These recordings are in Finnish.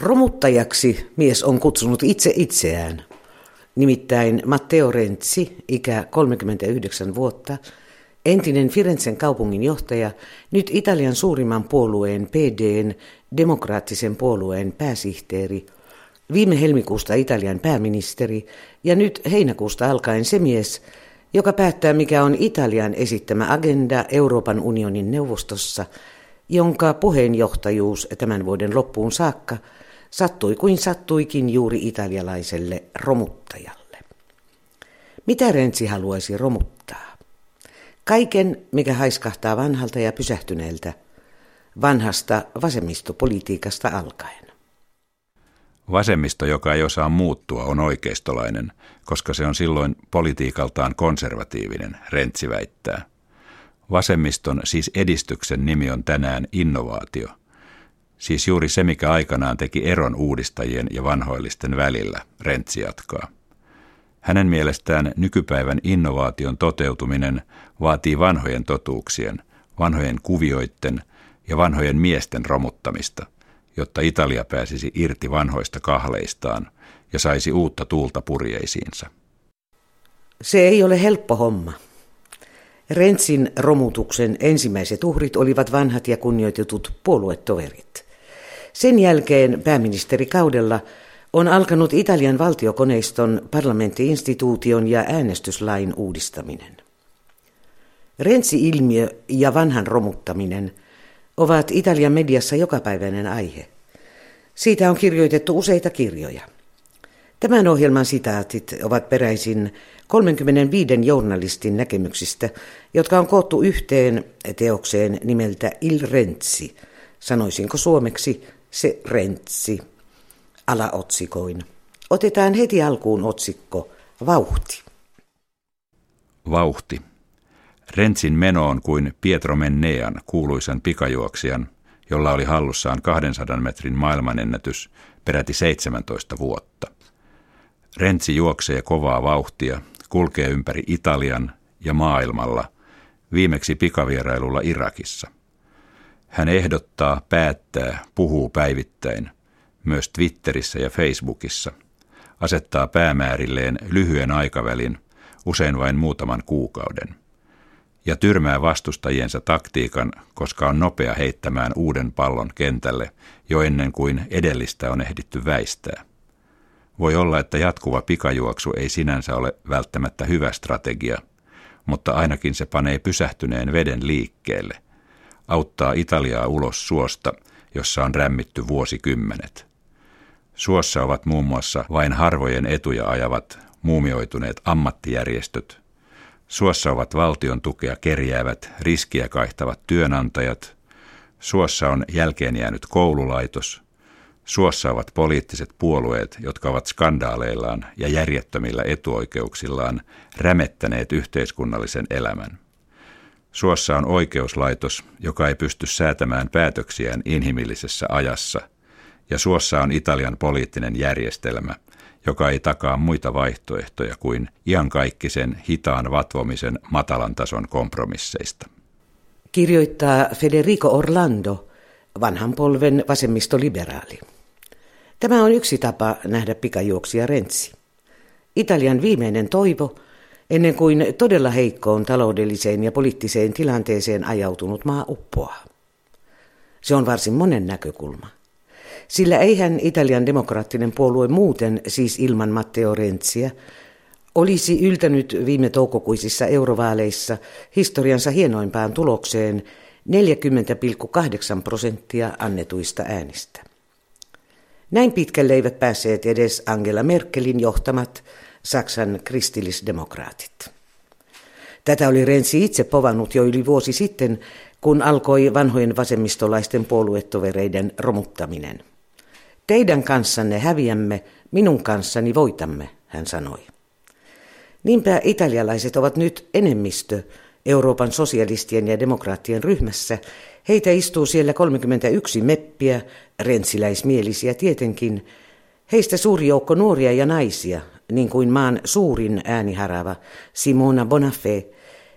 Romuttajaksi mies on kutsunut itse itseään. Nimittäin Matteo Renzi, ikä 39 vuotta, entinen Firenzen kaupungin johtaja, nyt Italian suurimman puolueen PDn, demokraattisen puolueen pääsihteeri, viime helmikuusta Italian pääministeri ja nyt heinäkuusta alkaen se mies, joka päättää mikä on Italian esittämä agenda Euroopan unionin neuvostossa, jonka puheenjohtajuus tämän vuoden loppuun saakka – sattui kuin sattuikin juuri italialaiselle romuttajalle. Mitä Renzi haluaisi romuttaa? Kaiken, mikä haiskahtaa vanhalta ja pysähtyneeltä, vanhasta vasemmistopolitiikasta alkaen. Vasemmisto, joka ei osaa muuttua, on oikeistolainen, koska se on silloin politiikaltaan konservatiivinen, Rentsi väittää. Vasemmiston, siis edistyksen nimi on tänään innovaatio – Siis juuri se, mikä aikanaan teki eron uudistajien ja vanhoillisten välillä, Rentsi jatkaa. Hänen mielestään nykypäivän innovaation toteutuminen vaatii vanhojen totuuksien, vanhojen kuvioitten ja vanhojen miesten romuttamista, jotta Italia pääsisi irti vanhoista kahleistaan ja saisi uutta tuulta purjeisiinsa. Se ei ole helppo homma. Rentsin romutuksen ensimmäiset uhrit olivat vanhat ja kunnioitetut puoluetoverit. Sen jälkeen pääministerikaudella on alkanut Italian valtiokoneiston, parlamenttiinstituution ja äänestyslain uudistaminen. Rensi-ilmiö ja vanhan romuttaminen ovat Italian mediassa jokapäiväinen aihe. Siitä on kirjoitettu useita kirjoja. Tämän ohjelman sitaatit ovat peräisin 35 journalistin näkemyksistä, jotka on koottu yhteen teokseen nimeltä Il Renzi, sanoisinko suomeksi se rentsi alaotsikoin. Otetaan heti alkuun otsikko Vauhti. Vauhti. Rentsin meno on kuin Pietro Mennean, kuuluisan pikajuoksijan, jolla oli hallussaan 200 metrin maailmanennätys peräti 17 vuotta. Rentsi juoksee kovaa vauhtia, kulkee ympäri Italian ja maailmalla, viimeksi pikavierailulla Irakissa – hän ehdottaa, päättää, puhuu päivittäin, myös Twitterissä ja Facebookissa. Asettaa päämäärilleen lyhyen aikavälin, usein vain muutaman kuukauden. Ja tyrmää vastustajiensa taktiikan, koska on nopea heittämään uuden pallon kentälle jo ennen kuin edellistä on ehditty väistää. Voi olla, että jatkuva pikajuoksu ei sinänsä ole välttämättä hyvä strategia, mutta ainakin se panee pysähtyneen veden liikkeelle – auttaa Italiaa ulos suosta, jossa on rämmitty vuosikymmenet. Suossa ovat muun muassa vain harvojen etuja ajavat muumioituneet ammattijärjestöt. Suossa ovat valtion tukea kerjäävät, riskiä kaihtavat työnantajat. Suossa on jälkeen jäänyt koululaitos. Suossa ovat poliittiset puolueet, jotka ovat skandaaleillaan ja järjettömillä etuoikeuksillaan rämettäneet yhteiskunnallisen elämän. Suossa on oikeuslaitos, joka ei pysty säätämään päätöksiään inhimillisessä ajassa, ja suossa on Italian poliittinen järjestelmä, joka ei takaa muita vaihtoehtoja kuin iankaikkisen hitaan vatvomisen matalan tason kompromisseista. Kirjoittaa Federico Orlando, vanhan polven vasemmistoliberaali. Tämä on yksi tapa nähdä pikajuoksia Renzi. Italian viimeinen toivo – ennen kuin todella heikkoon taloudelliseen ja poliittiseen tilanteeseen ajautunut maa uppoaa. Se on varsin monen näkökulma. Sillä eihän Italian demokraattinen puolue muuten, siis ilman Matteo Renziä, olisi yltänyt viime toukokuisissa eurovaaleissa historiansa hienoimpaan tulokseen 40,8 prosenttia annetuista äänistä. Näin pitkälle eivät päässeet edes Angela Merkelin johtamat Saksan kristillisdemokraatit. Tätä oli Rensi itse povannut jo yli vuosi sitten, kun alkoi vanhojen vasemmistolaisten puoluetovereiden romuttaminen. Teidän kanssanne häviämme, minun kanssani voitamme, hän sanoi. Niinpä italialaiset ovat nyt enemmistö Euroopan sosialistien ja demokraattien ryhmässä. Heitä istuu siellä 31 meppiä, rensiläismielisiä tietenkin. Heistä suuri joukko nuoria ja naisia, niin kuin maan suurin ääniharava Simona Bonafé,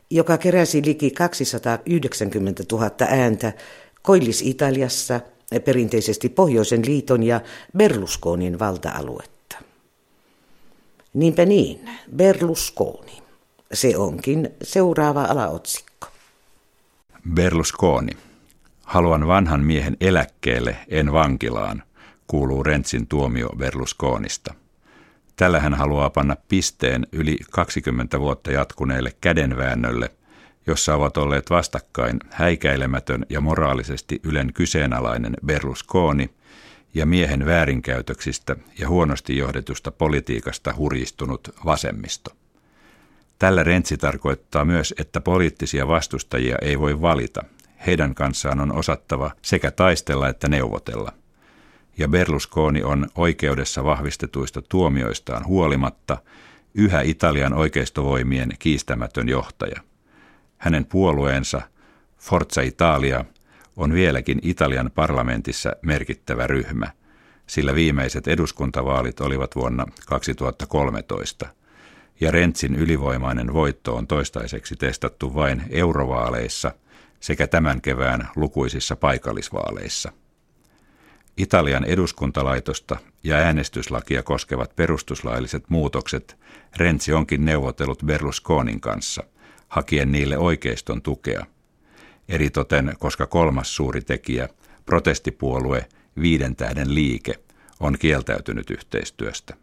joka keräsi liki 290 000 ääntä Koillis-Italiassa, perinteisesti Pohjoisen liiton ja Berlusconin valta-aluetta. Niinpä niin, Berlusconi. Se onkin seuraava alaotsikko. Berlusconi. Haluan vanhan miehen eläkkeelle, en vankilaan, kuuluu Rentsin tuomio Berlusconista. Tällä hän haluaa panna pisteen yli 20 vuotta jatkuneelle kädenväännölle, jossa ovat olleet vastakkain häikäilemätön ja moraalisesti ylen kyseenalainen Berlusconi ja miehen väärinkäytöksistä ja huonosti johdetusta politiikasta hurjistunut vasemmisto. Tällä Rentsi tarkoittaa myös, että poliittisia vastustajia ei voi valita. Heidän kanssaan on osattava sekä taistella että neuvotella – ja Berlusconi on oikeudessa vahvistetuista tuomioistaan huolimatta yhä Italian oikeistovoimien kiistämätön johtaja. Hänen puolueensa Forza Italia on vieläkin Italian parlamentissa merkittävä ryhmä, sillä viimeiset eduskuntavaalit olivat vuonna 2013, ja Rentsin ylivoimainen voitto on toistaiseksi testattu vain eurovaaleissa sekä tämän kevään lukuisissa paikallisvaaleissa. Italian eduskuntalaitosta ja äänestyslakia koskevat perustuslailliset muutokset Renzi onkin neuvotellut Berlusconin kanssa, hakien niille oikeiston tukea. Eritoten, koska kolmas suuri tekijä, protestipuolue Viiden tähden liike, on kieltäytynyt yhteistyöstä.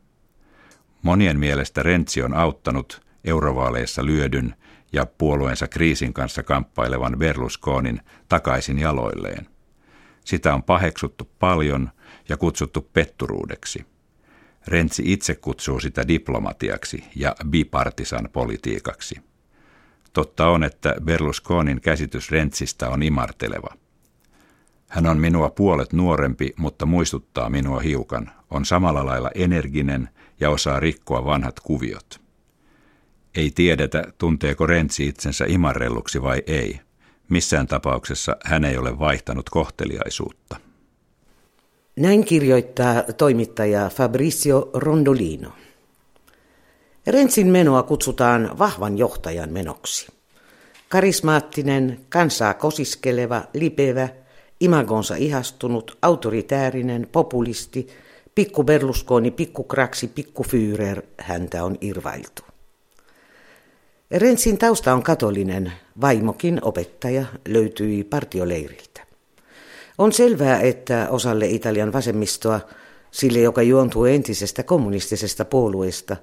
Monien mielestä Renzi on auttanut eurovaaleissa lyödyn ja puolueensa kriisin kanssa kamppailevan Berlusconin takaisin jaloilleen – sitä on paheksuttu paljon ja kutsuttu petturuudeksi. Rentsi itse kutsuu sitä diplomatiaksi ja bipartisan politiikaksi. Totta on, että Berlusconin käsitys Rentsistä on imarteleva. Hän on minua puolet nuorempi, mutta muistuttaa minua hiukan. On samalla lailla energinen ja osaa rikkoa vanhat kuviot. Ei tiedetä, tunteeko Rentsi itsensä imarrelluksi vai ei – Missään tapauksessa hän ei ole vaihtanut kohteliaisuutta. Näin kirjoittaa toimittaja Fabrizio Rondolino. Rensin menoa kutsutaan vahvan johtajan menoksi. Karismaattinen, kansaa kosiskeleva, lipevä, imagonsa ihastunut, autoritäärinen, populisti, pikku Berlusconi, pikku Kraksi, pikku Führer, häntä on irvailtu. Rensin tausta on katolinen, vaimokin opettaja löytyi partioleiriltä. On selvää, että osalle Italian vasemmistoa, sille joka juontuu entisestä kommunistisesta puolueesta,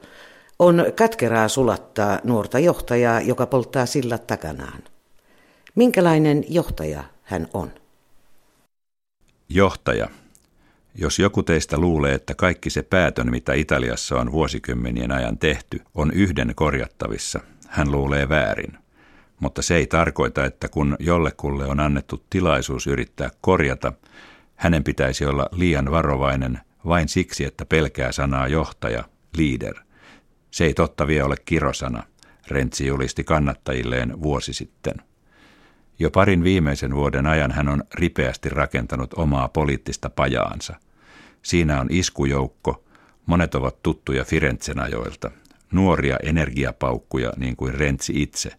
on katkeraa sulattaa nuorta johtajaa, joka polttaa sillat takanaan. Minkälainen johtaja hän on? Johtaja. Jos joku teistä luulee, että kaikki se päätön, mitä Italiassa on vuosikymmenien ajan tehty, on yhden korjattavissa – hän luulee väärin. Mutta se ei tarkoita, että kun jollekulle on annettu tilaisuus yrittää korjata, hänen pitäisi olla liian varovainen vain siksi, että pelkää sanaa johtaja, leader. Se ei totta vielä ole kirosana, Rentsi julisti kannattajilleen vuosi sitten. Jo parin viimeisen vuoden ajan hän on ripeästi rakentanut omaa poliittista pajaansa. Siinä on iskujoukko, monet ovat tuttuja Firenzen ajoilta, nuoria energiapaukkuja niin kuin Rentsi itse.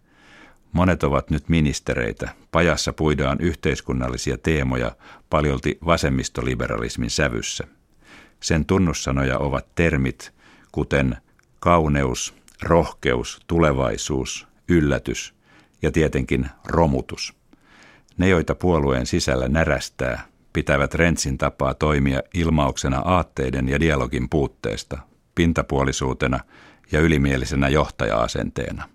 Monet ovat nyt ministereitä. Pajassa puidaan yhteiskunnallisia teemoja paljolti vasemmistoliberalismin sävyssä. Sen tunnussanoja ovat termit kuten kauneus, rohkeus, tulevaisuus, yllätys ja tietenkin romutus. Ne, joita puolueen sisällä närästää, pitävät Rentsin tapaa toimia ilmauksena aatteiden ja dialogin puutteesta, pintapuolisuutena ja ylimielisenä johtaja-asenteena.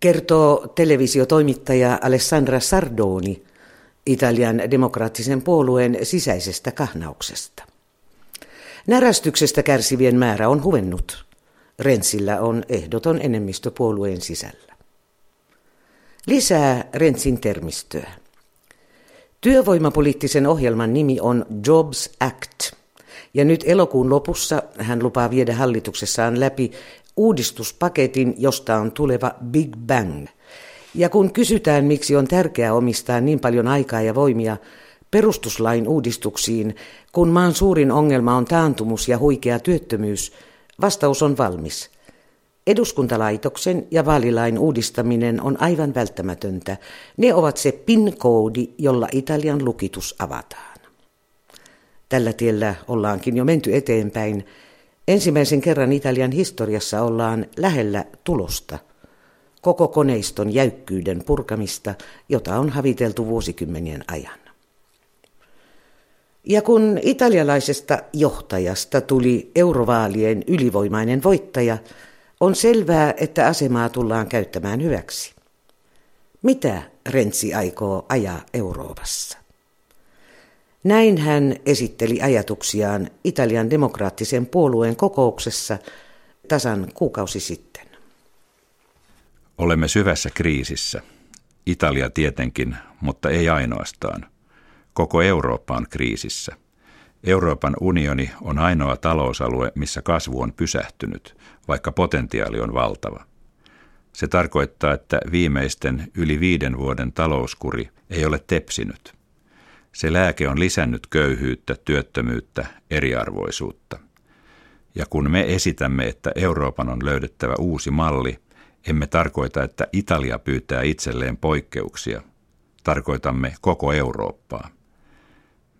Kertoo televisiotoimittaja Alessandra Sardoni Italian demokraattisen puolueen sisäisestä kahnauksesta. Närästyksestä kärsivien määrä on huvennut. Rensillä on ehdoton enemmistö puolueen sisällä. Lisää Rensin termistöä. Työvoimapoliittisen ohjelman nimi on Jobs Act – ja nyt elokuun lopussa hän lupaa viedä hallituksessaan läpi uudistuspaketin, josta on tuleva Big Bang. Ja kun kysytään, miksi on tärkeää omistaa niin paljon aikaa ja voimia perustuslain uudistuksiin, kun maan suurin ongelma on taantumus ja huikea työttömyys, vastaus on valmis. Eduskuntalaitoksen ja vaalilain uudistaminen on aivan välttämätöntä. Ne ovat se PIN-koodi, jolla Italian lukitus avataan. Tällä tiellä ollaankin jo menty eteenpäin. Ensimmäisen kerran Italian historiassa ollaan lähellä tulosta, koko koneiston jäykkyyden purkamista, jota on haviteltu vuosikymmenien ajan. Ja kun italialaisesta johtajasta tuli eurovaalien ylivoimainen voittaja, on selvää, että asemaa tullaan käyttämään hyväksi. Mitä Renzi aikoo ajaa Euroopassa? Näin hän esitteli ajatuksiaan Italian demokraattisen puolueen kokouksessa tasan kuukausi sitten. Olemme syvässä kriisissä. Italia tietenkin, mutta ei ainoastaan. Koko Eurooppa on kriisissä. Euroopan unioni on ainoa talousalue, missä kasvu on pysähtynyt, vaikka potentiaali on valtava. Se tarkoittaa, että viimeisten yli viiden vuoden talouskuri ei ole tepsinyt. Se lääke on lisännyt köyhyyttä, työttömyyttä, eriarvoisuutta. Ja kun me esitämme, että Euroopan on löydettävä uusi malli, emme tarkoita, että Italia pyytää itselleen poikkeuksia. Tarkoitamme koko Eurooppaa.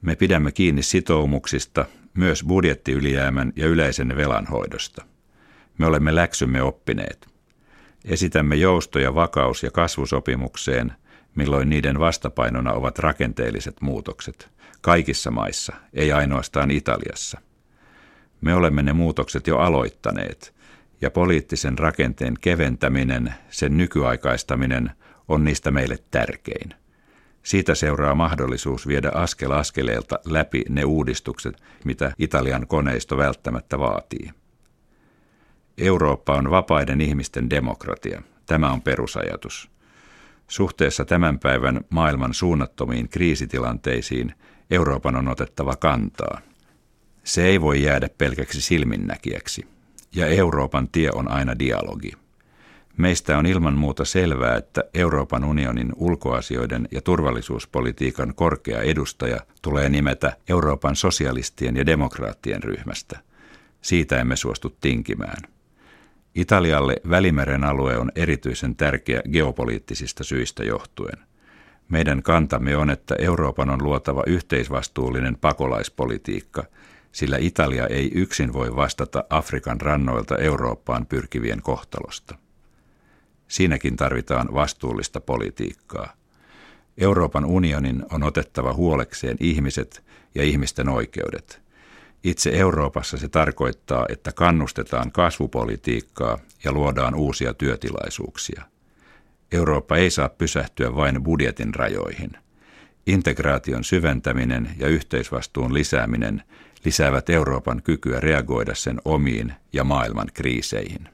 Me pidämme kiinni sitoumuksista, myös budjettiylijäämän ja yleisen velanhoidosta. Me olemme läksymme oppineet. Esitämme joustoja vakaus- ja kasvusopimukseen, milloin niiden vastapainona ovat rakenteelliset muutokset. Kaikissa maissa, ei ainoastaan Italiassa. Me olemme ne muutokset jo aloittaneet, ja poliittisen rakenteen keventäminen, sen nykyaikaistaminen on niistä meille tärkein. Siitä seuraa mahdollisuus viedä askel askeleelta läpi ne uudistukset, mitä Italian koneisto välttämättä vaatii. Eurooppa on vapaiden ihmisten demokratia. Tämä on perusajatus. Suhteessa tämän päivän maailman suunnattomiin kriisitilanteisiin Euroopan on otettava kantaa. Se ei voi jäädä pelkäksi silminnäkijäksi, ja Euroopan tie on aina dialogi. Meistä on ilman muuta selvää, että Euroopan unionin ulkoasioiden ja turvallisuuspolitiikan korkea edustaja tulee nimetä Euroopan sosialistien ja demokraattien ryhmästä. Siitä emme suostu tinkimään. Italialle Välimeren alue on erityisen tärkeä geopoliittisista syistä johtuen. Meidän kantamme on, että Euroopan on luotava yhteisvastuullinen pakolaispolitiikka, sillä Italia ei yksin voi vastata Afrikan rannoilta Eurooppaan pyrkivien kohtalosta. Siinäkin tarvitaan vastuullista politiikkaa. Euroopan unionin on otettava huolekseen ihmiset ja ihmisten oikeudet. Itse Euroopassa se tarkoittaa, että kannustetaan kasvupolitiikkaa ja luodaan uusia työtilaisuuksia. Eurooppa ei saa pysähtyä vain budjetin rajoihin. Integraation syventäminen ja yhteisvastuun lisääminen lisäävät Euroopan kykyä reagoida sen omiin ja maailman kriiseihin.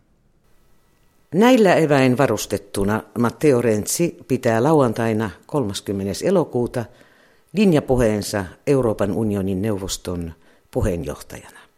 Näillä eväin varustettuna Matteo Renzi pitää lauantaina 30. elokuuta linjapuheensa Euroopan unionin neuvoston puheenjohtajana.